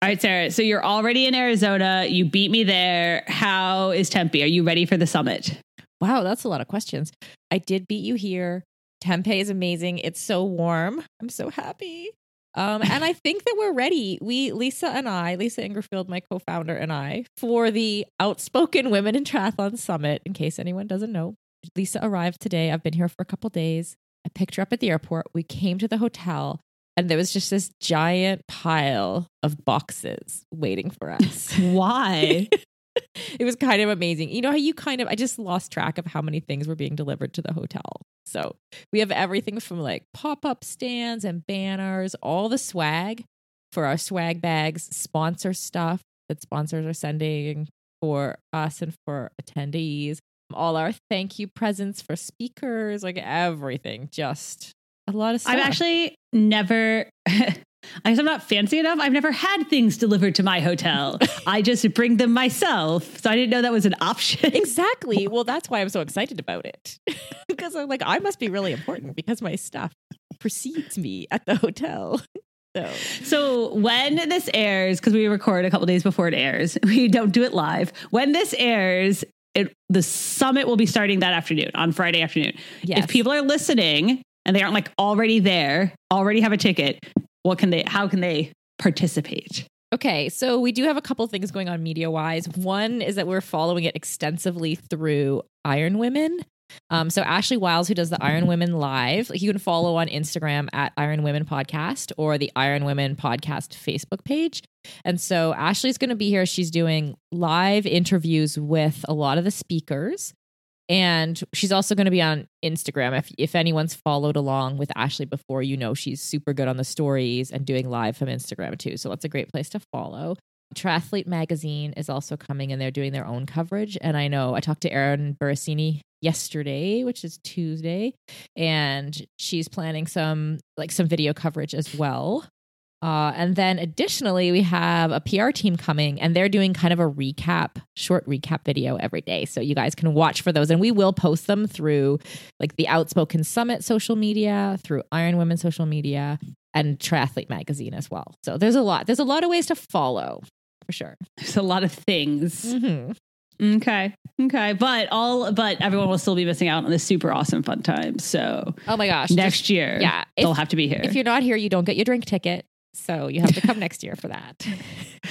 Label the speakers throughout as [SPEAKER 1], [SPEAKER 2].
[SPEAKER 1] All right, Sarah. So you're already in Arizona. You beat me there. How is Tempe? Are you ready for the summit?
[SPEAKER 2] Wow, that's a lot of questions. I did beat you here. Tempe is amazing. It's so warm. I'm so happy. Um, and I think that we're ready. We, Lisa and I, Lisa Ingarfield, my co founder, and I, for the Outspoken Women in Triathlon Summit, in case anyone doesn't know. Lisa arrived today. I've been here for a couple days. I picked her up at the airport. We came to the hotel, and there was just this giant pile of boxes waiting for us.
[SPEAKER 1] Why?
[SPEAKER 2] it was kind of amazing. You know how you kind of, I just lost track of how many things were being delivered to the hotel. So we have everything from like pop up stands and banners, all the swag for our swag bags, sponsor stuff that sponsors are sending for us and for attendees, all our thank you presents for speakers, like everything. Just a lot of stuff.
[SPEAKER 1] I've actually never. I guess I'm not fancy enough. I've never had things delivered to my hotel. I just bring them myself. So I didn't know that was an option.
[SPEAKER 2] Exactly. Well, that's why I'm so excited about it. because I'm like, I must be really important because my stuff precedes me at the hotel. So.
[SPEAKER 1] so when this airs, because we record a couple days before it airs, we don't do it live. When this airs, it, the summit will be starting that afternoon on Friday afternoon.
[SPEAKER 2] Yes.
[SPEAKER 1] If people are listening and they aren't like already there, already have a ticket, what can they how can they participate?
[SPEAKER 2] Okay, so we do have a couple things going on media wise. One is that we're following it extensively through Iron Women. Um, so Ashley Wiles, who does the Iron Women live, you can follow on Instagram at Iron Women Podcast or the Iron Women Podcast Facebook page. And so Ashley's going to be here. She's doing live interviews with a lot of the speakers. And she's also going to be on Instagram. If if anyone's followed along with Ashley before, you know she's super good on the stories and doing live from Instagram too. So that's a great place to follow. Triathlete Magazine is also coming and they're doing their own coverage. And I know I talked to Erin Beresini yesterday, which is Tuesday, and she's planning some like some video coverage as well. Uh, and then additionally, we have a PR team coming and they're doing kind of a recap, short recap video every day. So you guys can watch for those. And we will post them through like the Outspoken Summit social media, through Iron Women social media, and Triathlete Magazine as well. So there's a lot. There's a lot of ways to follow for sure.
[SPEAKER 1] There's a lot of things.
[SPEAKER 2] Mm-hmm.
[SPEAKER 1] Okay. Okay. But all but everyone will still be missing out on this super awesome fun time. So
[SPEAKER 2] Oh my gosh.
[SPEAKER 1] next
[SPEAKER 2] just-
[SPEAKER 1] year,
[SPEAKER 2] yeah, if-
[SPEAKER 1] they'll have to be here.
[SPEAKER 2] if you're not here, you don't get your drink ticket. So you have to come next year for that.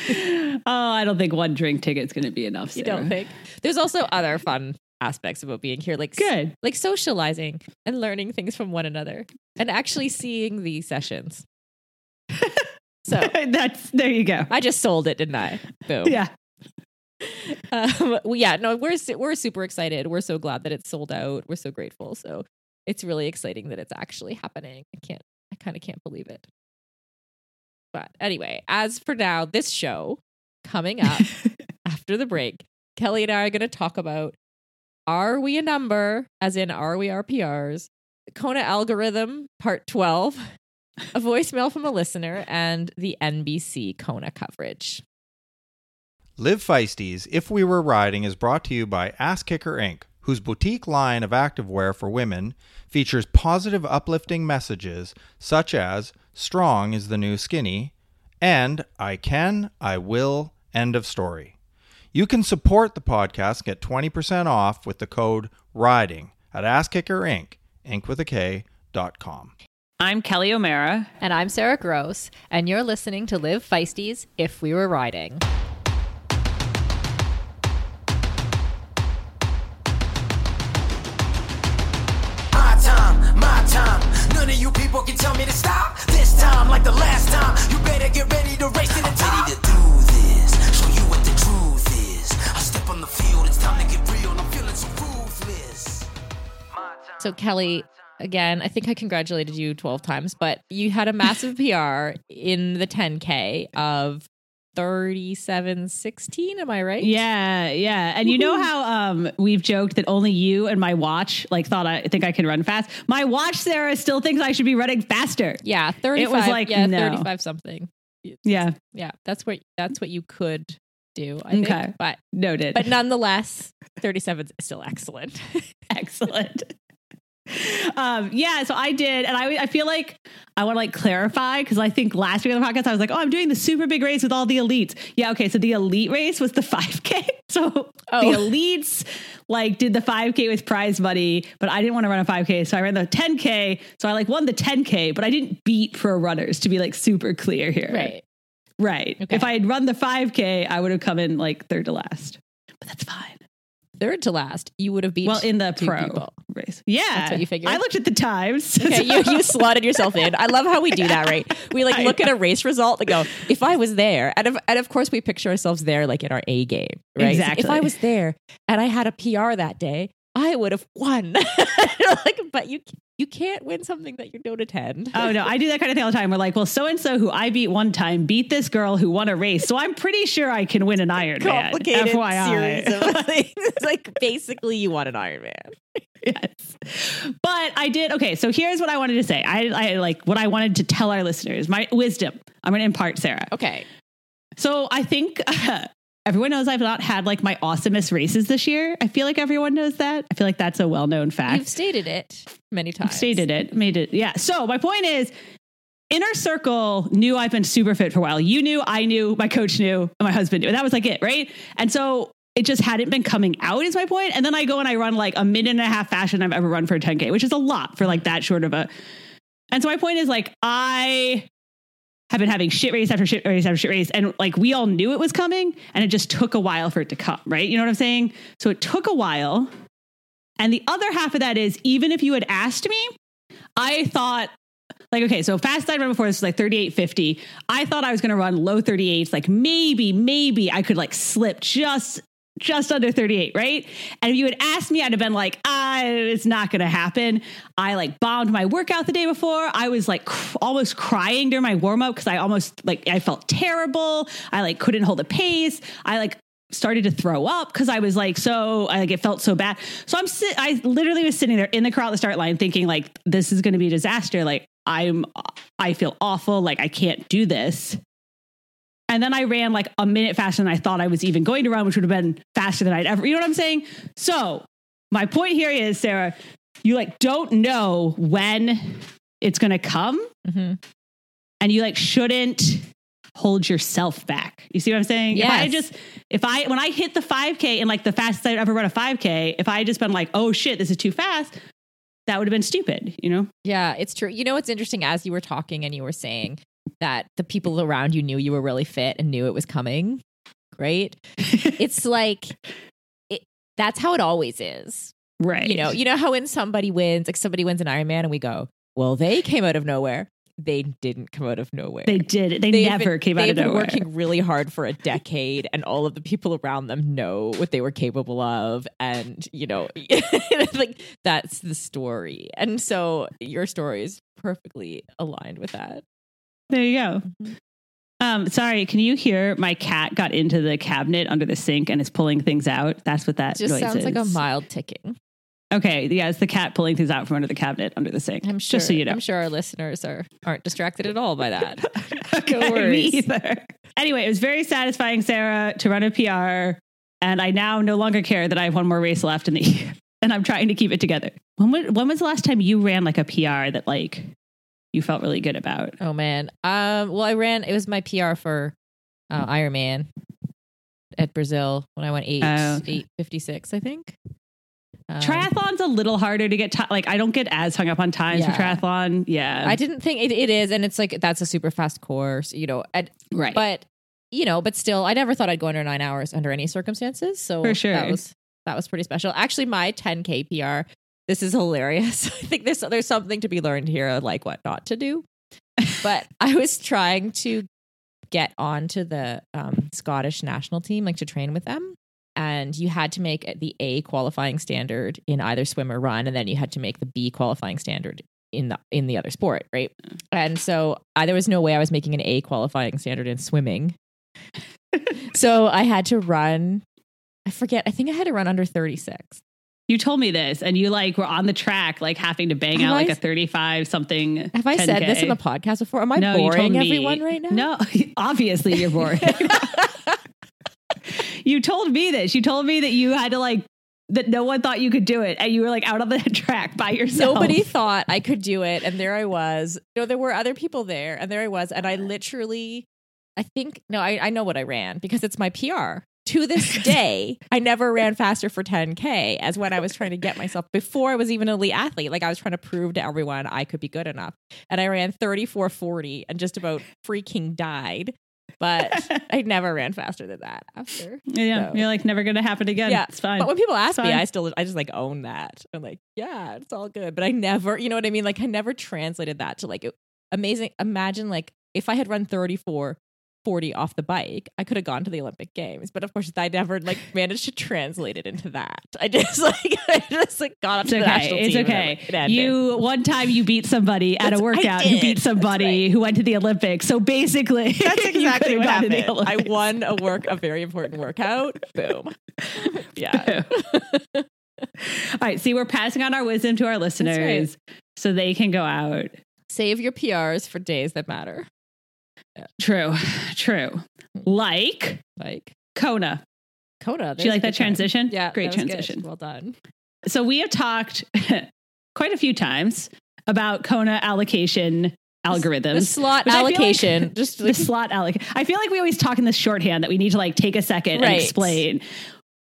[SPEAKER 1] oh, I don't think one drink ticket's gonna be enough.
[SPEAKER 2] You don't think? There's also other fun aspects about being here, like
[SPEAKER 1] Good.
[SPEAKER 2] like socializing and learning things from one another, and actually seeing the sessions. so
[SPEAKER 1] That's there you go.
[SPEAKER 2] I just sold it, didn't I? Boom.
[SPEAKER 1] Yeah.
[SPEAKER 2] Um, well, yeah. No, we're we're super excited. We're so glad that it's sold out. We're so grateful. So it's really exciting that it's actually happening. I can't. I kind of can't believe it. But anyway, as for now, this show coming up after the break, Kelly and I are going to talk about Are We a Number, as in Are We RPRs, Kona Algorithm, Part 12, a voicemail from a listener, and the NBC Kona coverage.
[SPEAKER 3] Live Feisties If We Were Riding is brought to you by Ass Kicker Inc., whose boutique line of activewear for women features positive, uplifting messages such as Strong is the new skinny and I can, I will, end of story. You can support the podcast, get 20% off with the code RIDING at Asskicker Inc., Inc. with a K, dot com.
[SPEAKER 1] I'm Kelly O'Mara.
[SPEAKER 2] And I'm Sarah Gross, and you're listening to Live Feisties If We Were Riding.
[SPEAKER 4] You people can tell me to stop. This time, like the last time, you better get ready to race to the top. Ready to do this, show you what the truth is. I step on the field, it's time to get real. I'm feeling so ruthless.
[SPEAKER 2] So, Kelly, again, I think I congratulated you 12 times, but you had a massive PR in the 10K of 3716. Am I right?
[SPEAKER 1] Yeah, yeah. And you know how um we've joked that only you and my watch like thought I think I can run fast. My watch, Sarah, still thinks I should be running faster.
[SPEAKER 2] Yeah. 35.
[SPEAKER 1] like,
[SPEAKER 2] yeah,
[SPEAKER 1] no.
[SPEAKER 2] 35 something.
[SPEAKER 1] Yeah,
[SPEAKER 2] Yeah. That's what, that's what you could do. I think.
[SPEAKER 1] Okay.
[SPEAKER 2] But,
[SPEAKER 1] noted.
[SPEAKER 2] but nonetheless, 37 is still excellent.
[SPEAKER 1] excellent. Um, yeah, so I did, and I, I feel like I want to like clarify because I think last week on the podcast I was like, oh, I'm doing the super big race with all the elites. Yeah, okay, so the elite race was the 5K. So
[SPEAKER 2] Oh.
[SPEAKER 1] the elites like did the 5K with prize money, but I didn't want to run a 5K, so I ran the 10K. So I like won the 10K, but I didn't beat pro runners to be like super clear here.
[SPEAKER 2] Right.
[SPEAKER 1] right.
[SPEAKER 2] Okay.
[SPEAKER 1] If I had run the 5K, I would have come in like third to last, but that's fine.
[SPEAKER 2] Third to last, you would have beat.
[SPEAKER 1] Well, in the pro
[SPEAKER 2] people.
[SPEAKER 1] race, yeah,
[SPEAKER 2] That's what you figured?
[SPEAKER 1] I looked at the times.
[SPEAKER 2] Okay, you, you slotted yourself in. I love how we do that, right? We like look at a race result and go, if I was there, and of, and of course we picture ourselves there like in our A game, right?
[SPEAKER 1] Exactly.
[SPEAKER 2] If I was there and I had a PR that day, I would have won. like, but you you can't win something that you don't attend.
[SPEAKER 1] Oh no, I do that kind of thing all the time. We're like, well, so and so who I beat one time beat this girl who won a race, so I'm pretty sure I can win an Ironman.
[SPEAKER 2] Complicated
[SPEAKER 1] FYI.
[SPEAKER 2] series of things. like basically, you want an Ironman.
[SPEAKER 1] yes, but I did. Okay, so here's what I wanted to say. I, I like what I wanted to tell our listeners. My wisdom. I'm going to impart, Sarah.
[SPEAKER 2] Okay,
[SPEAKER 1] So I think everyone knows I've not had like my awesomest races this year. I feel like everyone knows that. I feel like that's a well known fact.
[SPEAKER 2] you've stated it many times.
[SPEAKER 1] stated it, made it. Yeah. So my point is, inner circle knew I've been super fit for a while. You knew, I knew, my coach knew, and my husband knew. And that was like it, right? And so it just hadn't been coming out, is my point. And then I go and I run like a minute and a half fashion I've ever run for a 10K, which is a lot for like that short of a. And so my point is like, I have been having shit race after shit race after shit race. And like we all knew it was coming and it just took a while for it to come, right? You know what I'm saying? So it took a while. And the other half of that is even if you had asked me, I thought like okay, so fast I'd run before this was like 3850. I thought I was gonna run low 38s, like maybe, maybe I could like slip just just under 38, right? And if you had asked me, I'd have been like, ah, it's not going to happen. I like bombed my workout the day before. I was like cr- almost crying during my warm up because I almost like, I felt terrible. I like couldn't hold a pace. I like started to throw up because I was like, so I like it felt so bad. So I'm sit, I literally was sitting there in the crowd at the start line thinking like, this is going to be a disaster. Like I'm, I feel awful. Like I can't do this. And then I ran like a minute faster than I thought I was even going to run, which would have been faster than I'd ever, you know what I'm saying? So my point here is, Sarah, you like don't know when it's going to come
[SPEAKER 2] Mhm.
[SPEAKER 1] and you like shouldn't hold yourself back. You see what I'm saying? If I just, if I, when I hit the 5K and like the fastest I'd ever run a 5K, if I had just been like, oh shit, this is too fast, that would have been stupid, you know?
[SPEAKER 2] Yeah, it's true. You know what's interesting? As you were talking and you were saying that the people around you knew you were really fit and knew it was coming, Great. it's like it, that's how it always is.
[SPEAKER 1] right.
[SPEAKER 2] You know, you know how when somebody wins, like somebody wins an Ironman, and we go, "Well, they came out of nowhere." They didn't come out of nowhere.
[SPEAKER 1] they did. They
[SPEAKER 2] They've
[SPEAKER 1] never
[SPEAKER 2] been,
[SPEAKER 1] came out of nowhere.
[SPEAKER 2] they've been working really hard for a decade, and all of the people around them know what they were capable of, and you know, like that's the story. And so your story is perfectly aligned with that.
[SPEAKER 1] There you go.
[SPEAKER 2] Mhm.
[SPEAKER 1] Um, sorry, can you hear my cat got into the cabinet under the sink and is pulling things out? That's what that
[SPEAKER 2] just
[SPEAKER 1] noise
[SPEAKER 2] sounds like a mild ticking.
[SPEAKER 1] Okay, yeah, it's the cat pulling things out from under the cabinet under the sink.
[SPEAKER 2] I'm sure.
[SPEAKER 1] Just so you know.
[SPEAKER 2] I'm sure our listeners are aren't distracted at all by that.
[SPEAKER 1] okay,
[SPEAKER 2] No worries.
[SPEAKER 1] Me either. Anyway, it was very satisfying, Sarah, to run a PR, and I now no longer care that I have one more race left in the year, and I'm trying to keep it together. When was, when was the last time you ran like a PR that like you felt really good about?
[SPEAKER 2] Oh man. Um. Well, I ran. It was my PR for uh, Ironman at Brazil when I went eight
[SPEAKER 1] Oh, okay.
[SPEAKER 2] eight fifty six. I think. Um,
[SPEAKER 1] Triathlon's a little harder to get. Ti- like I don't get as hung up on times for triathlon. Yeah,
[SPEAKER 2] I didn't think it, it is, and it's like that's a super fast course, you know. And,
[SPEAKER 1] right.
[SPEAKER 2] but you know, but still, I never thought I'd go under nine hours under any circumstances. So
[SPEAKER 1] For sure.
[SPEAKER 2] that was that was pretty special. Actually, my 10k PR. This is hilarious. I think there's there's something to be learned here, like what not to do. But I was trying to get onto the um, Scottish national team, like to train with them. And you had to make the A qualifying standard in either swim or run, and then you had to make the B qualifying standard in the in the other sport, right? And so I, there was no way I was making an A qualifying standard in swimming. so I had to run. I forget. I think I had to run under thirty six.
[SPEAKER 1] You told me this, and you like were on the track, like having to bang
[SPEAKER 2] Have
[SPEAKER 1] out
[SPEAKER 2] I
[SPEAKER 1] like a thirty-five something.
[SPEAKER 2] Have I said this in the podcast before? Am I
[SPEAKER 1] no,
[SPEAKER 2] boring everyone right now?
[SPEAKER 1] No, obviously you're boring. you told me this. You told me that you had to like that no one thought you could do it, and you were like out on the track by yourself.
[SPEAKER 2] Nobody thought I could do it, and there I was. You No, there were other people there, and there I was, and I literally, I think, no, I, I know what I ran because it's my PR. To this day, I never ran faster for 10K as when I was trying to get myself before I was even an elite athlete. Like I was trying to prove to everyone I could be good enough. And I ran 3440 and just about freaking died. But I never ran faster than that after.
[SPEAKER 1] Yeah,
[SPEAKER 2] So-
[SPEAKER 1] you're like never gonna happen again.
[SPEAKER 2] Yeah,
[SPEAKER 1] it's fine.
[SPEAKER 2] But when people ask me. I still I just like own that. I'm like, yeah, it's all good. But I never, you know what I mean? Like I never translated that to like amazing. Imagine like if I had run 34 40 off the bike, I could have gone to the Olympic Games. But of course, I never like managed to translate it into that. I just like I just like got up
[SPEAKER 1] It's
[SPEAKER 2] to the
[SPEAKER 1] okay.
[SPEAKER 2] national
[SPEAKER 1] It's
[SPEAKER 2] team and,
[SPEAKER 1] okay.
[SPEAKER 2] like, it
[SPEAKER 1] you one time you beat somebody at a workout who
[SPEAKER 2] did.
[SPEAKER 1] beat somebody who went to the Olympics. So basically,
[SPEAKER 2] That's exactly what
[SPEAKER 1] the
[SPEAKER 2] happened. I won a work, a very important workout. Boom. Yeah.
[SPEAKER 1] All right. See, we're passing on our wisdom to our listeners so they can go out.
[SPEAKER 2] Save your PRs for days that matter.
[SPEAKER 1] True. True. Like
[SPEAKER 2] Like
[SPEAKER 1] Kona.
[SPEAKER 2] Kona.
[SPEAKER 1] Do you like that
[SPEAKER 2] good time.
[SPEAKER 1] transition?
[SPEAKER 2] Yeah.
[SPEAKER 1] Great
[SPEAKER 2] was good.
[SPEAKER 1] transition.
[SPEAKER 2] Well done.
[SPEAKER 1] So we have talked quite a few times about Kona allocation algorithms.
[SPEAKER 2] The slot
[SPEAKER 1] feel like-
[SPEAKER 2] allocation. just
[SPEAKER 1] the slot allocation. I feel like we always talk in this shorthand that we need to like take a second and explain.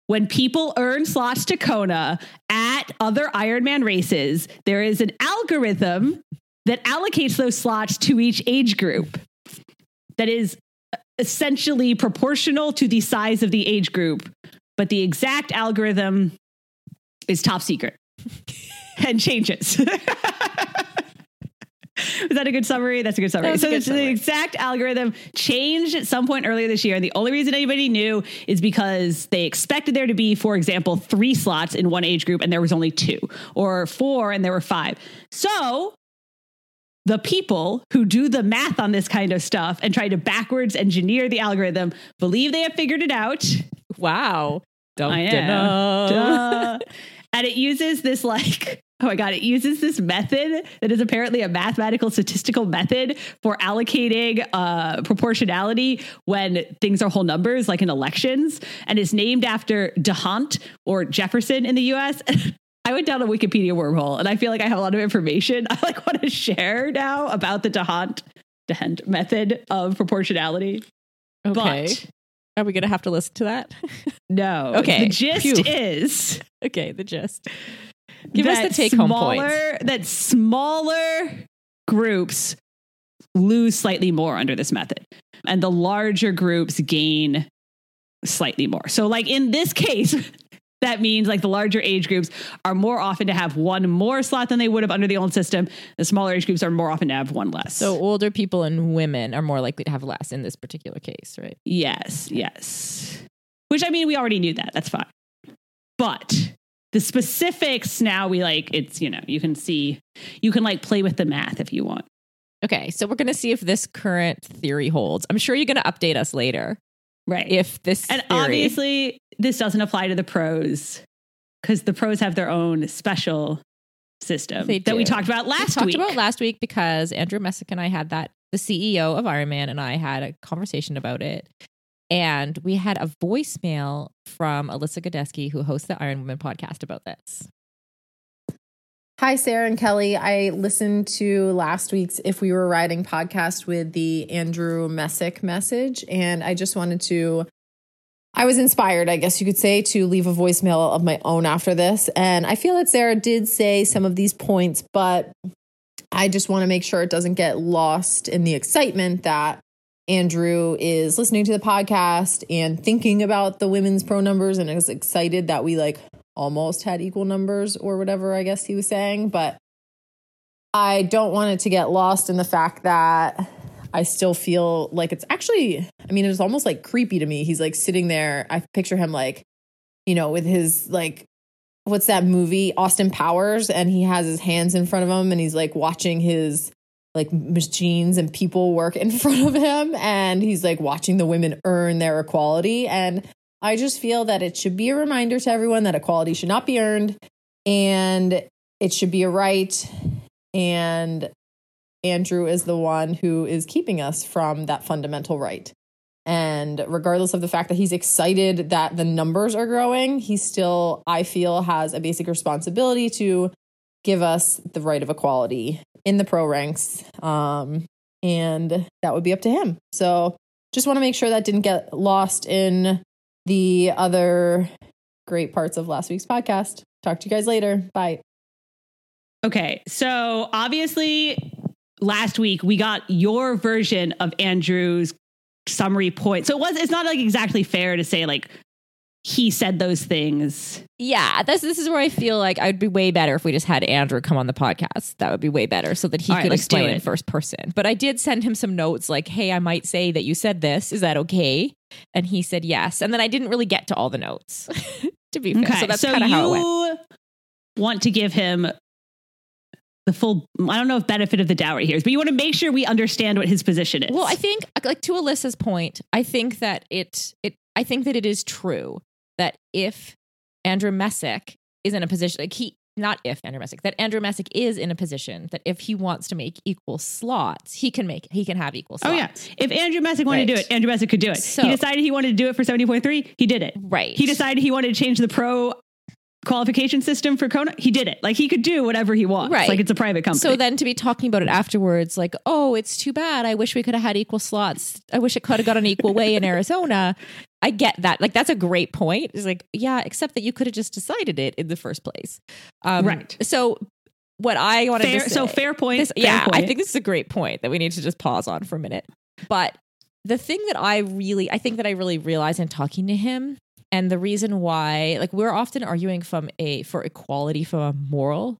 [SPEAKER 1] When people earn slots to Kona at other Ironman races, there is an algorithm that allocates those slots to each age group that is essentially proportional to the size of the age group. But the exact algorithm is top secret and changes. Is that a good summary? That's a good summary. So
[SPEAKER 2] good
[SPEAKER 1] it's the exact algorithm changed at some point earlier this year. And the only reason anybody knew is because they expected there to be, for example, three slots in one age group and there was only two, or four and there were five. So the people who do the math on this kind of stuff and try to backwards engineer the algorithm believe they have figured it out.
[SPEAKER 2] wow. Dum,
[SPEAKER 1] I
[SPEAKER 2] dum,
[SPEAKER 1] know.
[SPEAKER 2] dum.
[SPEAKER 1] Duh. and it uses this like oh my god it uses this method that is apparently a mathematical statistical method for allocating uh, proportionality when things are whole numbers like in elections and is named after D'Hondt or Jefferson in the US I went down a Wikipedia wormhole and I feel like I have a lot of information I like want to share now about the D'Hondt D'Hondt method of proportionality
[SPEAKER 2] Okay.
[SPEAKER 1] but
[SPEAKER 2] Are we going to have to listen to that?
[SPEAKER 1] no
[SPEAKER 2] Okay.
[SPEAKER 1] the gist
[SPEAKER 2] Phew.
[SPEAKER 1] is
[SPEAKER 2] okay. The gist. Give us the take home points.
[SPEAKER 1] That smaller groups lose slightly more under this method, and the larger groups gain slightly more. So, like in this case, that means like the larger age groups are more often to have one more slot than they would have under the old system. The smaller age groups are more often to have one less.
[SPEAKER 2] So older people and women are more likely to have less in this particular case, right?
[SPEAKER 1] Yes, yes. Which I mean, we already knew that. That's fine. But the specifics now, we like it's, you know, you can see, you can like play with the math if you want.
[SPEAKER 2] Okay. So we're going to see if this current theory holds. I'm sure you're going to update us later
[SPEAKER 1] Right.
[SPEAKER 2] if this
[SPEAKER 1] and
[SPEAKER 2] theory-
[SPEAKER 1] obviously, this doesn't apply to the pros because the pros have their own special system
[SPEAKER 2] They
[SPEAKER 1] that we talked about
[SPEAKER 2] we
[SPEAKER 1] last
[SPEAKER 2] talked
[SPEAKER 1] week.
[SPEAKER 2] about last week because Andrew Messick and I had that the CEO of Ironman and I had a conversation about it. And we had a voicemail from Alyssa Godesky, who hosts the Iron Woman podcast about this.
[SPEAKER 5] Hi, Sarah and Kelly. I listened to last week's If We Were Riding podcast with the Andrew Messick message, and I just wanted to. I was inspired, I guess you could say, to leave a voicemail of my own after this. And I feel that Sarah did say some of these points, but I just want to make sure it doesn't get lost in the excitement that Andrew is listening to the podcast and thinking about the women's pro numbers and is excited that we like almost had equal numbers or whatever I guess he was saying. But I don't want it to get lost in the fact that I still feel like it's actually, I mean, it was almost like creepy to me. He's like sitting there. I picture him like, you know, with his like, what's that movie, Austin Powers, and he has his hands in front of him and he's like watching his like machines and people work in front of him and he's like watching the women earn their equality and I just feel that it should be a reminder to everyone that equality should not be earned and it should be a right and Andrew is the one who is keeping us from that fundamental right. And regardless of the fact that he's excited that the numbers are growing, he still, I feel, has a basic responsibility to give us the right of equality in the pro ranks. Um, and that would be up to him. So just want to make sure that didn't get lost in the other great parts of last week's podcast. Talk to you guys later. Bye.
[SPEAKER 1] Okay, so obviously last week we got your version of Andrew's summary point. So it was it's not like exactly fair to say like he said those things.
[SPEAKER 2] Yeah, this this is where I feel like I'd be way better if we just had Andrew come on the podcast. That would be way better so that he
[SPEAKER 1] All
[SPEAKER 2] could explain it in first person. But I did send him some notes like, "Hey, I might say that you said this. Is that okay?" And he said yes. And then I didn't really get to all the notes. to be fair,
[SPEAKER 1] Okay,
[SPEAKER 2] so that's
[SPEAKER 1] so
[SPEAKER 2] kind of how it went.
[SPEAKER 1] want to give him the full I don't know if benefit of the doubt right here is, but you want to make sure we understand what his position is.
[SPEAKER 2] Well, I think like to Alyssa's point, I think that it it I think that it is true that if Andrew Messick is in a position like he not if Andrew Messick that Andrew Messick is in a position that if he wants to make equal slots, he can make he can have equal slots.
[SPEAKER 1] Oh yeah. If Andrew Messick wanted to do it, Andrew Messick could do it.
[SPEAKER 2] So-
[SPEAKER 1] he decided he wanted to do it for 70.3, he did it.
[SPEAKER 2] Right.
[SPEAKER 1] He decided he wanted to change the pro qualification system for Kona, he did it. Like he could do whatever he wants.
[SPEAKER 2] Right.
[SPEAKER 1] Like it's a private company.
[SPEAKER 2] So then to be talking about it afterwards, like, oh, it's too bad. I wish we could have had equal slots. I wish it could have got an equal way in Arizona. I get that. Like, that's a great point. It's like, yeah, except that you could have just decided it in the first place. Um,
[SPEAKER 1] Right.
[SPEAKER 2] So what I
[SPEAKER 1] fair,
[SPEAKER 2] to say,
[SPEAKER 1] so fair point.
[SPEAKER 2] this,
[SPEAKER 1] fair
[SPEAKER 2] yeah, I think this is a great point that we need to just pause on for a minute. But the thing that I really, I think that I really realized in talking to him, and the reason why, like, we're often arguing from a for equality from a moral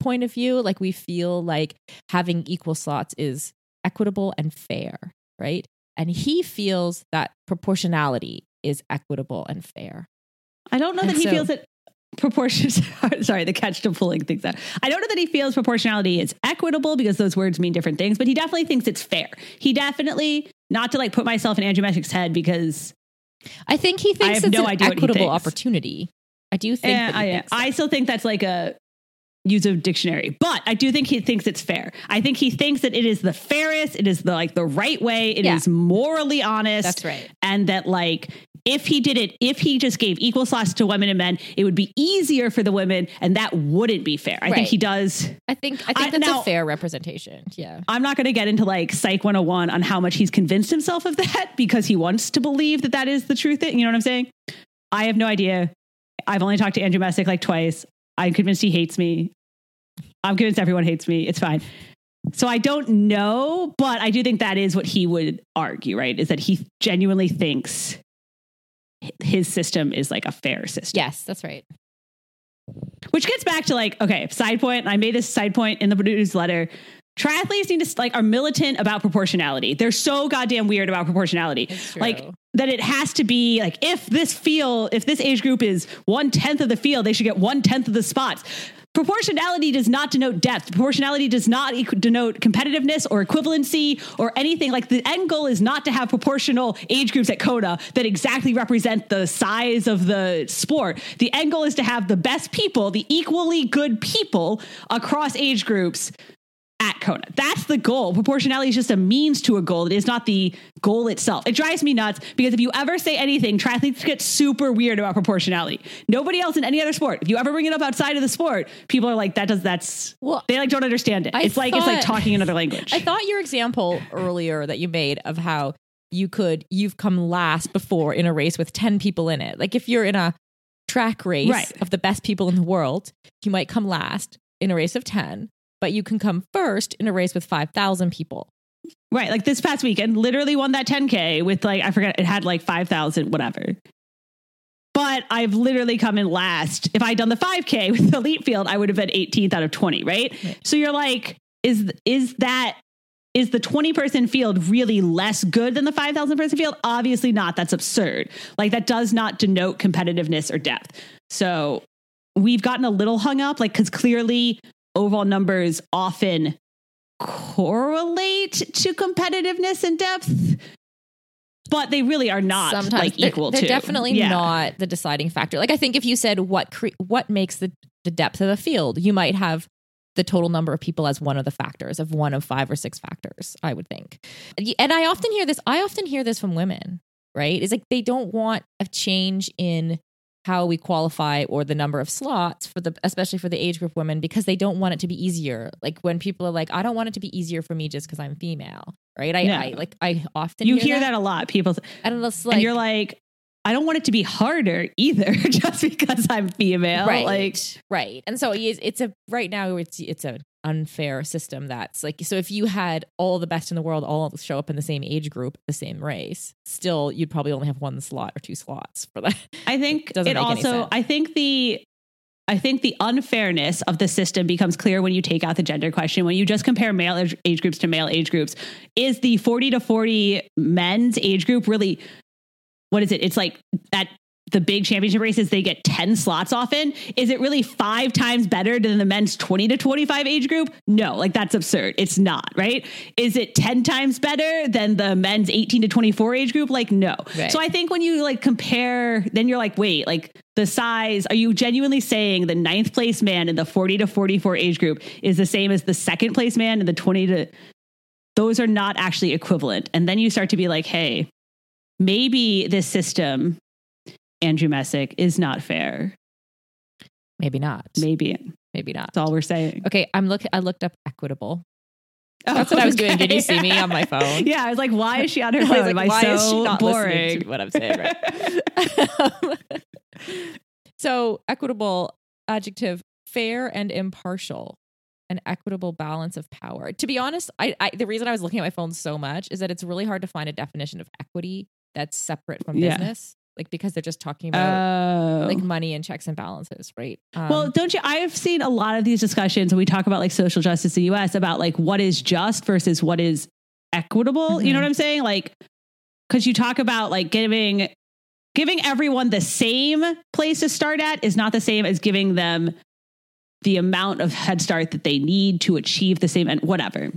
[SPEAKER 2] point of view. Like, we feel like having equal slots is equitable and fair, right? And he feels that proportionality is equitable and fair.
[SPEAKER 1] I don't know
[SPEAKER 2] And
[SPEAKER 1] that he
[SPEAKER 2] so-
[SPEAKER 1] feels that proportions sorry the catch to pulling things out i don't know that he feels proportionality is equitable because those words mean different things but he definitely thinks it's fair he definitely not to like put myself in andrew messick's head because
[SPEAKER 2] I think he thinks it's
[SPEAKER 1] no
[SPEAKER 2] an equitable opportunity. I do think
[SPEAKER 1] eh,
[SPEAKER 2] that
[SPEAKER 1] I. I still think that's like a use of dictionary but i do think he thinks it's fair i think he thinks that it is the fairest it is the like the right way It is
[SPEAKER 2] Yeah.
[SPEAKER 1] morally honest
[SPEAKER 2] That's right.
[SPEAKER 1] and that like if he did it if he just gave equal slots to women and men it would be easier for the women and that wouldn't be fair. I think he does.
[SPEAKER 2] I think I think
[SPEAKER 1] I-
[SPEAKER 2] that's
[SPEAKER 1] now-
[SPEAKER 2] a fair representation. Yeah.
[SPEAKER 1] i'm not going to get into like psych 101 on how much he's convinced himself of that because he wants to believe that that is the truth you know what i'm saying? I have no idea. I've only talked to andrew messick like twice. I'm convinced he hates me. I'm convinced everyone hates me. It's fine. So i don't know but i do think that is what he would argue right? Is that he genuinely thinks his system is like a fair system
[SPEAKER 2] Yes, that's right.
[SPEAKER 1] which gets back to like, okay, side point. I made this side point in the newsletter. Triathletes need to like are militant about proportionality. They're so goddamn weird about proportionality. Like that it has to be like if this field, if this age group is one tenth of the field, they should get one tenth of the spots. Proportionality does not denote depth. Proportionality does not equ- denote competitiveness or equivalency or anything. Like the end goal is not to have proportional age groups at Kona that exactly represent the size of the sport. The end goal is to have the best people, the equally good people across age groups at Kona. That's the goal. Proportionality is just a means to a goal. It is not the goal itself. It drives me nuts because if you ever say anything, triathletes get super weird about proportionality. Nobody else in any other sport, if you ever bring it up outside of the sport, people are like, that does, that's,
[SPEAKER 2] Well,
[SPEAKER 1] they like don't understand it.
[SPEAKER 2] I
[SPEAKER 1] it's like, it's like talking another language.
[SPEAKER 2] I thought your example earlier that you made of how you could you've come last before in a race with 10 people in it. Like if you're in a track race
[SPEAKER 1] Right.
[SPEAKER 2] of the best people in the world, you might come last in a race of 10, but you can come first in a race with 5,000 people.
[SPEAKER 1] right. Like this past weekend, literally won that 10K with like, I forget, it had like 5,000, whatever. But I've literally come in last. If I'd done the 5K with the elite field, I would have been 18th out of 20, right?
[SPEAKER 2] Right.
[SPEAKER 1] So you're like, is is that is the 20 person field really less good than the 5,000 person field? Obviously not. That's absurd. Like that does not denote competitiveness or depth. So we've gotten a little hung up, like because clearly overall numbers often correlate to competitiveness and depth, but they really are not
[SPEAKER 2] Sometimes
[SPEAKER 1] like
[SPEAKER 2] they're-
[SPEAKER 1] equal
[SPEAKER 2] they're,
[SPEAKER 1] to.
[SPEAKER 2] definitely
[SPEAKER 1] Yeah.
[SPEAKER 2] not the deciding factor. Like I think if you said what cre- what makes the the depth of a field, you might have the total number of people as one of the factors of one of five or six factors, I would think. And I often hear this, I often hear this from women, right? It's like they don't want a change in how we qualify or the number of slots for the especially for the age group women because they don't want it to be easier like when people are like i don't want it to be easier for me just because i'm female right i,
[SPEAKER 1] Yeah.
[SPEAKER 2] I like i often
[SPEAKER 1] you
[SPEAKER 2] hear,
[SPEAKER 1] hear that. a lot. People,
[SPEAKER 2] and it's like
[SPEAKER 1] and you're like, I don't want it to be harder either, just because I'm female.
[SPEAKER 2] right
[SPEAKER 1] Like,
[SPEAKER 2] right and so it's, it's a right now it's it's an unfair system that's like so if you had all the best in the world all show up in the same age group the same race still you'd probably only have one slot or two slots for that
[SPEAKER 1] I think it
[SPEAKER 2] any
[SPEAKER 1] also. I think the. I think the unfairness of the system becomes clear when you take out the gender question. When you just compare male age, age groups to male age groups, is the 40 to 40 men's age group really what is it? It's like that the big championship races they get 10 slots often. Is it really five times better than the men's 20 to 25 age group? No, like that's absurd. It's not, right? Is it 10 times better than the men's 18 to 24 age group? Like, no.
[SPEAKER 2] Right.
[SPEAKER 1] So I think when you like compare, then you're like, wait, like the size, are you genuinely saying the ninth place man in the 40 to 44 age group is the same as the second place man in the 20 to those are not actually equivalent. And then you start to be like, hey, maybe this system, Andrew Messick, is not fair.
[SPEAKER 2] maybe not
[SPEAKER 1] Maybe
[SPEAKER 2] maybe not
[SPEAKER 1] that's all we're saying.
[SPEAKER 2] okay i'm look i looked up equitable oh, That's what I was doing. Did you see me on my phone?
[SPEAKER 1] Yeah, I was like, why is she on her phone?
[SPEAKER 2] like,
[SPEAKER 1] Am I
[SPEAKER 2] why
[SPEAKER 1] so
[SPEAKER 2] is she not
[SPEAKER 1] boring?
[SPEAKER 2] what I'm saying? Right. so equitable adjective fair and impartial an equitable balance of power to be honest I, I the reason i was looking at my phone so much is that it's really hard to find a definition of equity that's separate from business like because they're just talking about
[SPEAKER 1] Oh.
[SPEAKER 2] like money and checks and balances right um,
[SPEAKER 1] well, don't you? I've seen a lot of these discussions when we talk about like social justice in the US about like what is just versus what is equitable. You know
[SPEAKER 2] Mhm.
[SPEAKER 1] what I'm saying? Like, because you talk about like giving giving everyone the same place to start at is not the same as giving them the amount of head start that they need to achieve the same and whatever.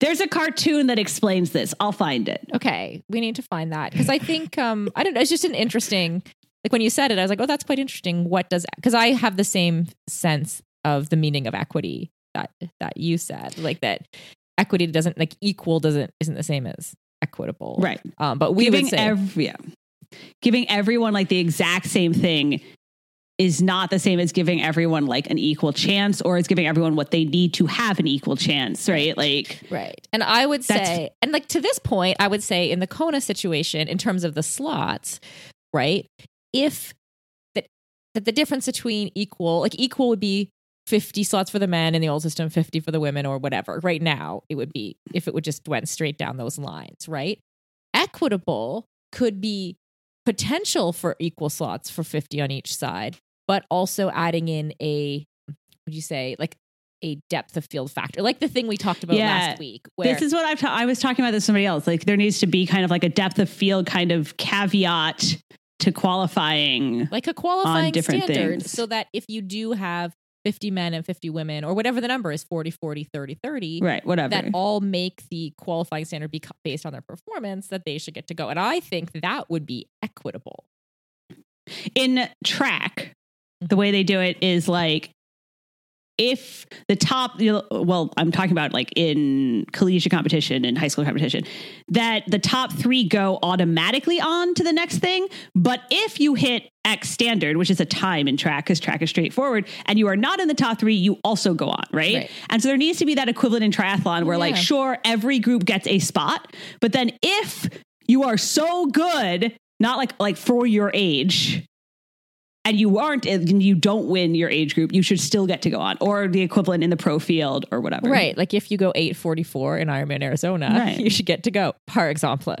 [SPEAKER 1] There's a cartoon that explains this. I'll find it.
[SPEAKER 2] Okay, we need to find that because I think um I don't know. It's just an interesting. Like when you said it, I was like, oh, that's quite interesting. What does because I have the same sense of the meaning of equity that that you said, like that equity doesn't like equal doesn't isn't the same as equitable,
[SPEAKER 1] Right.
[SPEAKER 2] Um, but we
[SPEAKER 1] giving
[SPEAKER 2] would say
[SPEAKER 1] every yeah. giving everyone like the exact same thing is not the same as giving everyone like an equal chance or it's giving everyone what they need to have an equal chance right like
[SPEAKER 2] Right. And I would say, and like to this point, I would say in the Kona situation, in terms of the slots, right? If that that the difference between equal, like equal would be 50 slots for the men in the old system, 50 for the women, or whatever. Right now, it would be if it would just went straight down those lines, right? Equitable could be potential for equal slots for 50 on each side, but also adding in a would you say like a depth of field factor, like the thing we talked about
[SPEAKER 1] Yeah.
[SPEAKER 2] last week. Where
[SPEAKER 1] this is what I've ta- I was talking about this with somebody else like there needs to be kind of like a depth of field kind of caveat to qualifying
[SPEAKER 2] like a qualifying
[SPEAKER 1] different
[SPEAKER 2] standard,
[SPEAKER 1] things.
[SPEAKER 2] so that if you do have 50 men and 50 women, or whatever the number is 40, 40, 30, 30,
[SPEAKER 1] right whatever
[SPEAKER 2] that all make the qualifying standard be based on their performance, that they should get to go. And I think that would be equitable.
[SPEAKER 1] in track, the way they do it is like if the top, you know, well, I'm talking about like in collegiate competition and high school competition, that the top three go automatically on to the next thing. But if you hit X standard, which is a time in track, because track is straightforward, and you are not in the top three, you also go on, right?
[SPEAKER 2] Right.
[SPEAKER 1] And so there needs to be that equivalent in triathlon where, like, sure, every group gets a spot, but then if you are so good, not like like for your age, and you aren't and you don't win your age group, you should still get to go on, or the equivalent in the pro field or whatever.
[SPEAKER 2] Right. Like if you go 844 in Ironman Arizona,
[SPEAKER 1] Right.
[SPEAKER 2] you should get to go, par example.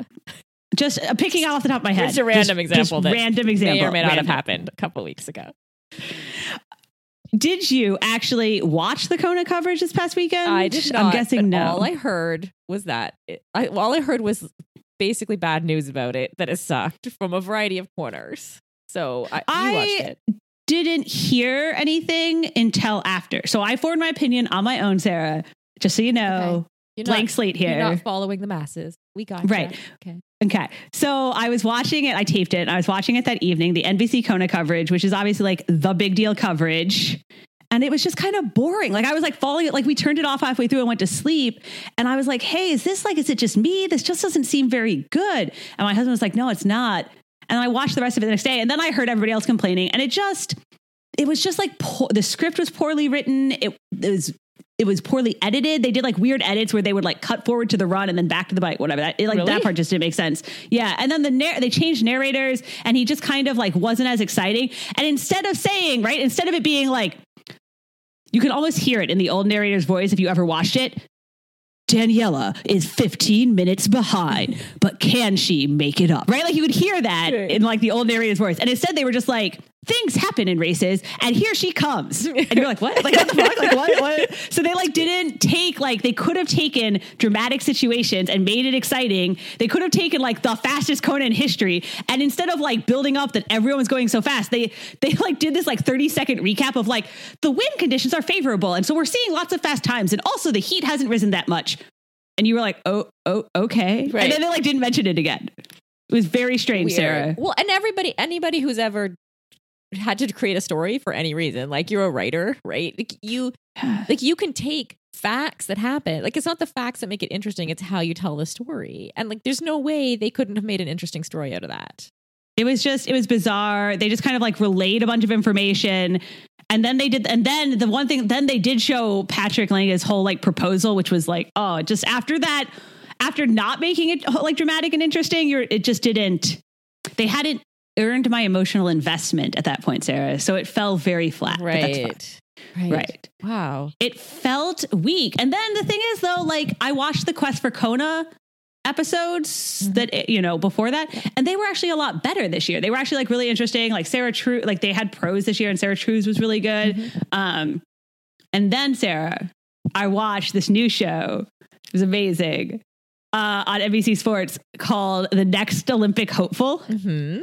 [SPEAKER 1] Just uh, picking off the top of my head.
[SPEAKER 2] Just a random
[SPEAKER 1] Just-
[SPEAKER 2] example
[SPEAKER 1] just
[SPEAKER 2] that
[SPEAKER 1] random example.
[SPEAKER 2] May or may not have happened a couple weeks ago.
[SPEAKER 1] Did you actually watch the Kona coverage this past weekend?
[SPEAKER 2] I did not.
[SPEAKER 1] I'm guessing no.
[SPEAKER 2] All I heard was that it, I, all I heard was basically bad news about it that it sucked from a variety of corners. So I,
[SPEAKER 1] I-
[SPEAKER 2] watched it.
[SPEAKER 1] didn't hear anything until after. So I formed my opinion on my own, Sarah. Just so you know,
[SPEAKER 2] You're
[SPEAKER 1] blank
[SPEAKER 2] not,
[SPEAKER 1] slate here.
[SPEAKER 2] You're not following the masses. We got
[SPEAKER 1] Right.
[SPEAKER 2] Okay.
[SPEAKER 1] Okay. So I was watching it. I taped it. I was watching it that evening, the NBC Kona coverage, which is obviously like the big deal coverage. and it was just kind of boring. Like I was like falling, it like we turned it off halfway through and went to sleep. And I was like, hey, is this like, is it just me? This just doesn't seem very good. And my husband was like, no, it's not. And I watched the rest of it the next day. And then I heard everybody else complaining. And it just, it was just like poor, the script was poorly written. It, it was it was poorly edited. They did like weird edits where they would like cut forward to the run and then back to the bike, whatever. That it, like
[SPEAKER 2] Really?
[SPEAKER 1] that part just didn't make sense. Yeah, and then the narr- they changed narrators, and he just kind of like wasn't as exciting. And instead of saying right, instead of it being like, you can almost hear it in the old narrator's voice if you ever watched it. Daniela is 15 minutes behind, but can she make it up? Right? Like you would hear that
[SPEAKER 2] Right.
[SPEAKER 1] in like the old narrator's voice. And instead they were just like, things happen in races and here she comes. And you're like, what? Like what the fuck? Like what? What? So they like didn't take like they could have taken dramatic situations and made it exciting. They could have taken like the fastest Kona in history. And instead of like building up that everyone was going so fast, they they like did this like 30 second recap of like the wind conditions are favorable. And so we're seeing lots of fast times. And also the heat hasn't risen that much. And you were like, oh, oh, okay.
[SPEAKER 2] Right.
[SPEAKER 1] And then they like didn't mention it again. It was very strange,
[SPEAKER 2] Weird.
[SPEAKER 1] Sarah.
[SPEAKER 2] Well, and everybody, anybody who's ever had to create a story for any reason, like you're a writer, right? Like you, like you can take facts that happen. Like it's not the facts that make it interesting; it's how you tell the story. And like, there's no way they couldn't have made an interesting story out of that.
[SPEAKER 1] It was just, it was bizarre. They just kind of like relayed a bunch of information. And then they did, and then the one thing, then they did show Patrick Lange's whole like proposal, which was like, oh, just after that, after not making it like dramatic and interesting, you're, it just didn't, they hadn't earned my emotional investment at that point, Sarah. So it fell very flat.
[SPEAKER 2] Right. Right.
[SPEAKER 1] Right.
[SPEAKER 2] Wow.
[SPEAKER 1] It felt weak. And then the thing is, though, like I watched the Quest for Kona episodes that you know before that and they were actually a lot better this year they were actually like really interesting like sarah true like they had pros this year and sarah Trues was really good um and then sarah i watched this new show it was amazing uh on nbc sports called the next olympic hopeful
[SPEAKER 2] hmm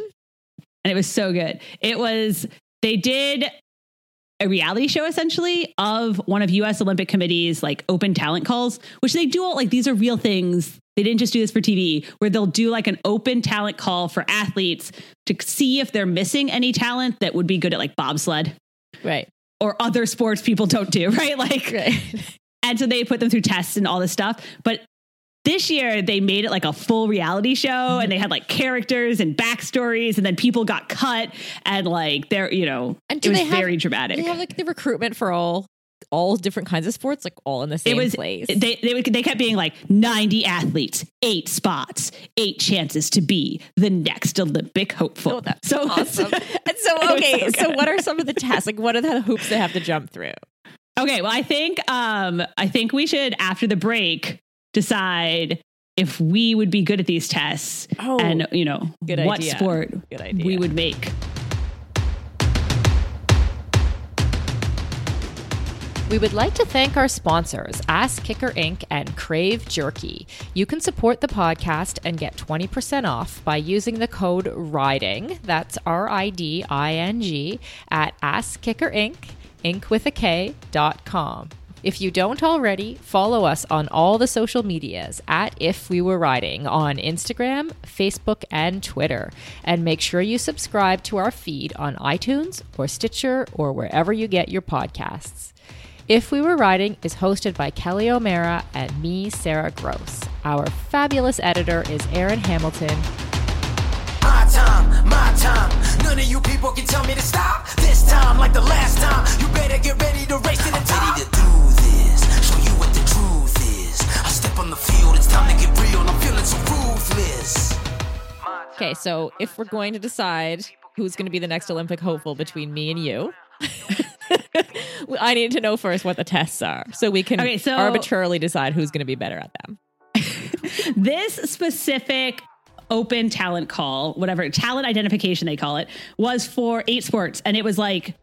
[SPEAKER 1] and it was so good. It was they did a reality show essentially of one of US Olympic Committee's like open talent calls, which they do all like these are real things. They didn't just do this for TV, where they'll do like an open talent call for athletes to see if they're missing any talent that would be good at like bobsled
[SPEAKER 2] Right.
[SPEAKER 1] or other sports people don't do, right? Like
[SPEAKER 2] Right.
[SPEAKER 1] and so they put them through tests and all this stuff. But this year they made it like a full reality show and they had like characters and backstories and then people got cut and like they're, you know,
[SPEAKER 2] And
[SPEAKER 1] it was
[SPEAKER 2] have-
[SPEAKER 1] very dramatic.
[SPEAKER 2] They have like the recruitment for all all different kinds of sports, like all in the same
[SPEAKER 1] it was
[SPEAKER 2] place.
[SPEAKER 1] they they, they kept being like 90 athletes, eight spots, eight chances to be the next Olympic hopeful.
[SPEAKER 2] Oh, that's
[SPEAKER 1] so
[SPEAKER 2] awesome. And so, okay,
[SPEAKER 1] so
[SPEAKER 2] so, what are some of the tasks? Like, what are the hoops they have to jump through?
[SPEAKER 1] Okay, well, I think um, I think we should after the break decide if we would be good at these tests
[SPEAKER 2] Oh,
[SPEAKER 1] and you know
[SPEAKER 2] good
[SPEAKER 1] what
[SPEAKER 2] idea.
[SPEAKER 1] sport
[SPEAKER 2] Good idea.
[SPEAKER 1] we would make.
[SPEAKER 2] We would like to thank our sponsors, Ass Kicker Inc. and Crave Jerky. You can support the podcast and get 20% off by using the code RIDING, that's R I D I N G, at Ass Kicker Inc., Inc. with a K, dot com. If you don't already, follow us on all the social medias at If We Were Riding on Instagram, Facebook, and Twitter. And make sure you subscribe to our feed on iTunes or Stitcher or wherever you get your podcasts. If We Were Riding is hosted by Kelly O'Mara and me, Sarah Gross. Our fabulous editor is Aaron Hamilton.
[SPEAKER 4] My time, my time. None of you people can tell me to stop. This time, like the last time, you better get ready to race to the top. I step on the field, it's time to get real, I'm feeling so ruthless.
[SPEAKER 2] Okay, so if we're going to decide who's going to be the next Olympic hopeful between me and you, I need to know first what the tests are so we can
[SPEAKER 1] Okay, so-
[SPEAKER 2] arbitrarily decide who's going to be better at them.
[SPEAKER 1] This specific open talent call, whatever talent identification they call it, was for eight sports, and it was like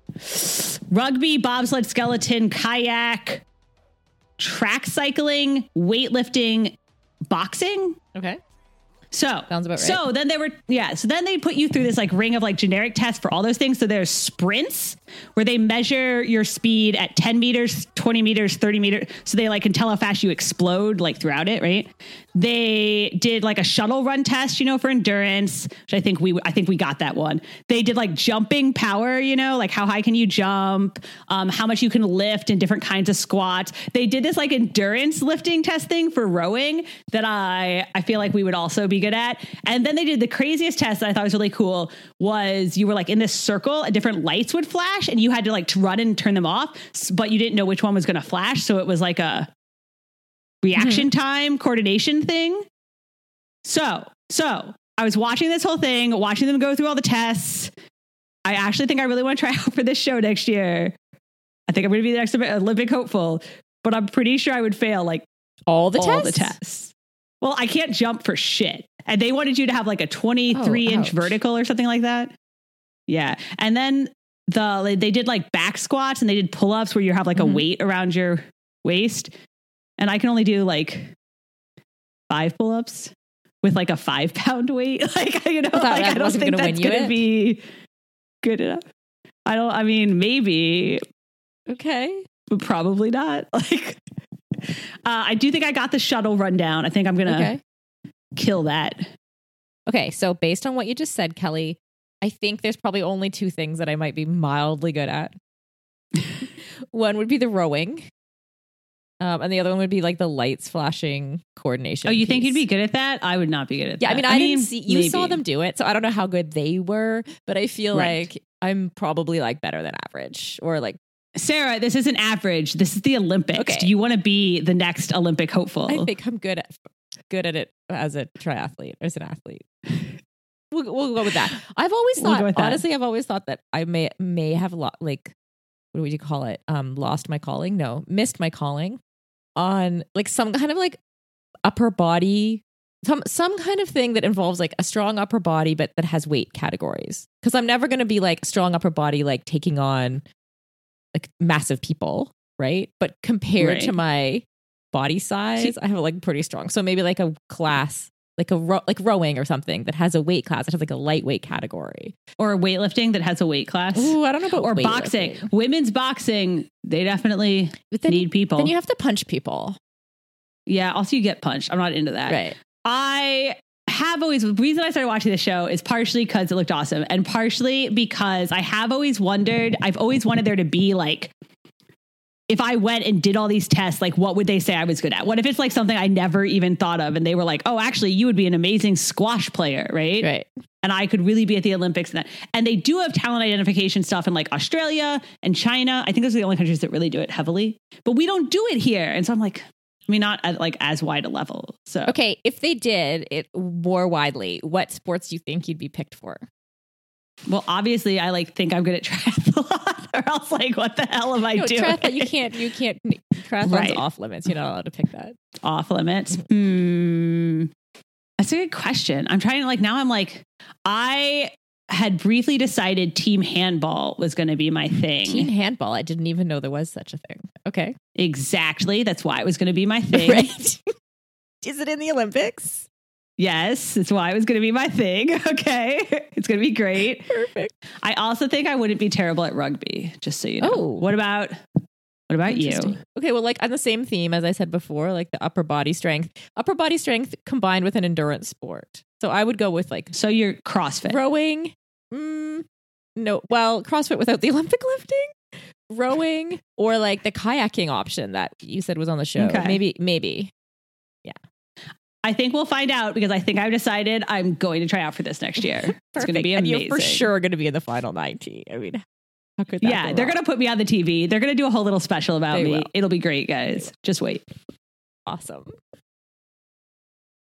[SPEAKER 1] rugby, bobsled, skeleton, kayak, track cycling, weightlifting, boxing.
[SPEAKER 2] Okay.
[SPEAKER 1] So
[SPEAKER 2] Sounds about right.
[SPEAKER 1] So then they were yeah. So then they put you through this like ring of like generic tests for all those things. So there's sprints where they measure your speed at 10 meters, 20 meters, 30 meters. So they like can tell how fast you explode like throughout it, right? They did like a shuttle run test, you know, for endurance, which I think we I think we got that one. They did like jumping power, you know, like how high can you jump, um, how much you can lift in different kinds of squats. They did this like endurance lifting test thing for rowing that I I feel like we would also be good at. And then they did the craziest test that I thought was really cool was you were like in this circle and different lights would flash and you had to like to run and turn them off, but you didn't know which one was going to flash, so it was like a reaction time coordination thing. So, so I was watching this whole thing, watching them go through all the tests. I actually think I really want to try out for this show next year. I think I'm going to be the next Olympic hopeful, but I'm pretty sure I would fail like
[SPEAKER 2] All the
[SPEAKER 1] all
[SPEAKER 2] tests.
[SPEAKER 1] the tests. Well, I can't jump for shit. And they wanted you to have like a 23
[SPEAKER 2] Oh,
[SPEAKER 1] inch
[SPEAKER 2] ouch.
[SPEAKER 1] vertical or something like that. Yeah. And then the they did like back squats and they did pull ups where you have like
[SPEAKER 2] Mhm.
[SPEAKER 1] a weight around your waist. And I can only do like five pull ups with like a five pound weight. Like, you know,
[SPEAKER 2] Well,
[SPEAKER 1] like, I don't think
[SPEAKER 2] gonna
[SPEAKER 1] that's going to be good enough. I don't, I mean, maybe,
[SPEAKER 2] Okay.
[SPEAKER 1] but probably not. Like, uh, I do think I got the shuttle rundown. I think I'm going to
[SPEAKER 2] Okay.
[SPEAKER 1] kill that.
[SPEAKER 2] Okay. So based on what you just said, Kelly, I think there's probably only two things that I might be mildly good at. one would be the rowing. Um, and the other one would be like the lights flashing coordination.
[SPEAKER 1] Oh, you think you'd be good at that? I would not be good at
[SPEAKER 2] Yeah,
[SPEAKER 1] that.
[SPEAKER 2] I mean, I, didn't see you saw them do it, so I don't know how good they were, but I feel
[SPEAKER 1] Right.
[SPEAKER 2] like I'm probably like better than average, or like
[SPEAKER 1] Sarah, this isn't average. This is the Olympics.
[SPEAKER 2] Okay.
[SPEAKER 1] Do you want to be the next Olympic hopeful?
[SPEAKER 2] I think I'm good at good at it as a triathlete, or as an athlete. We'll, we'll go with that. I've always
[SPEAKER 1] We'll
[SPEAKER 2] thought,
[SPEAKER 1] that.
[SPEAKER 2] honestly, I've always thought that I may may have lo- like what would you call it? Um, lost my calling? No, missed my calling on like some kind of like upper body some some kind of thing that involves like a strong upper body but that has weight categories. Because i'm never going to be like strong upper body like taking on like massive people right? But compared to my body size i have like pretty strong. So maybe like a class like a row, like rowing or something that has a weight class that has like a lightweight category
[SPEAKER 1] or weightlifting that has a weight class.
[SPEAKER 2] Ooh, i don't know about
[SPEAKER 1] or boxing. Women's boxing, they definitely
[SPEAKER 2] then,
[SPEAKER 1] need people.
[SPEAKER 2] then you have to punch people
[SPEAKER 1] yeah, also you get punched. I'm not into that.
[SPEAKER 2] right
[SPEAKER 1] I have always the reason I started watching the show is partially because it looked awesome and partially because I have always wondered, I've always wanted there to be like if I went and did all these tests, like what would they say I was good at? What if it's like something I never even thought of and they were like, "Oh, actually you would be an amazing squash player, right?"
[SPEAKER 2] right
[SPEAKER 1] and I could really be at the Olympics and that. And they do have talent identification stuff in like Australia and China. I think those are the only countries that really do it heavily. But we don't do it here. And so I'm like, I mean, not at like as wide a level. So
[SPEAKER 2] Okay, if they did it more widely, what sports do you think you'd be picked for?
[SPEAKER 1] well, obviously I like think I'm good at triathlon, or else like what the hell am I
[SPEAKER 2] No,
[SPEAKER 1] doing?
[SPEAKER 2] triathlon, you can't. You can't. Triathlon's
[SPEAKER 1] Right.
[SPEAKER 2] off limits. You're not allowed to pick that.
[SPEAKER 1] off limits. Hmm. That's a good question. I'm trying to like now I'm like I had briefly decided team handball was going to be my thing.
[SPEAKER 2] Team handball. I didn't even know there was such a thing. Okay,
[SPEAKER 1] exactly. That's why it was going to be my thing.
[SPEAKER 2] right. Is it in the Olympics?
[SPEAKER 1] Yes, that's why it was going to be my thing. Okay. It's going to be great.
[SPEAKER 2] Perfect.
[SPEAKER 1] I also think I wouldn't be terrible at rugby, just so you know.
[SPEAKER 2] Oh.
[SPEAKER 1] What about what about you?
[SPEAKER 2] Okay, well, like on the same theme as I said before, like the upper body strength, upper body strength combined with an endurance sport. So I would go with like
[SPEAKER 1] So you're CrossFit.
[SPEAKER 2] rowing. Mm, no, well, CrossFit without the Olympic lifting, rowing, or like the kayaking option that you said was on the show.
[SPEAKER 1] Okay.
[SPEAKER 2] Maybe, maybe.
[SPEAKER 1] I think we'll find out because I think I've decided I'm going to try out for this next year. It's going to be
[SPEAKER 2] and
[SPEAKER 1] amazing.
[SPEAKER 2] you're for sure going to be in the final 90. I mean, how could that
[SPEAKER 1] Yeah,
[SPEAKER 2] go
[SPEAKER 1] they're going to put me on the TV. They're going to do a whole little special about
[SPEAKER 2] They
[SPEAKER 1] me.
[SPEAKER 2] will.
[SPEAKER 1] It'll be great, guys. Just wait.
[SPEAKER 2] awesome.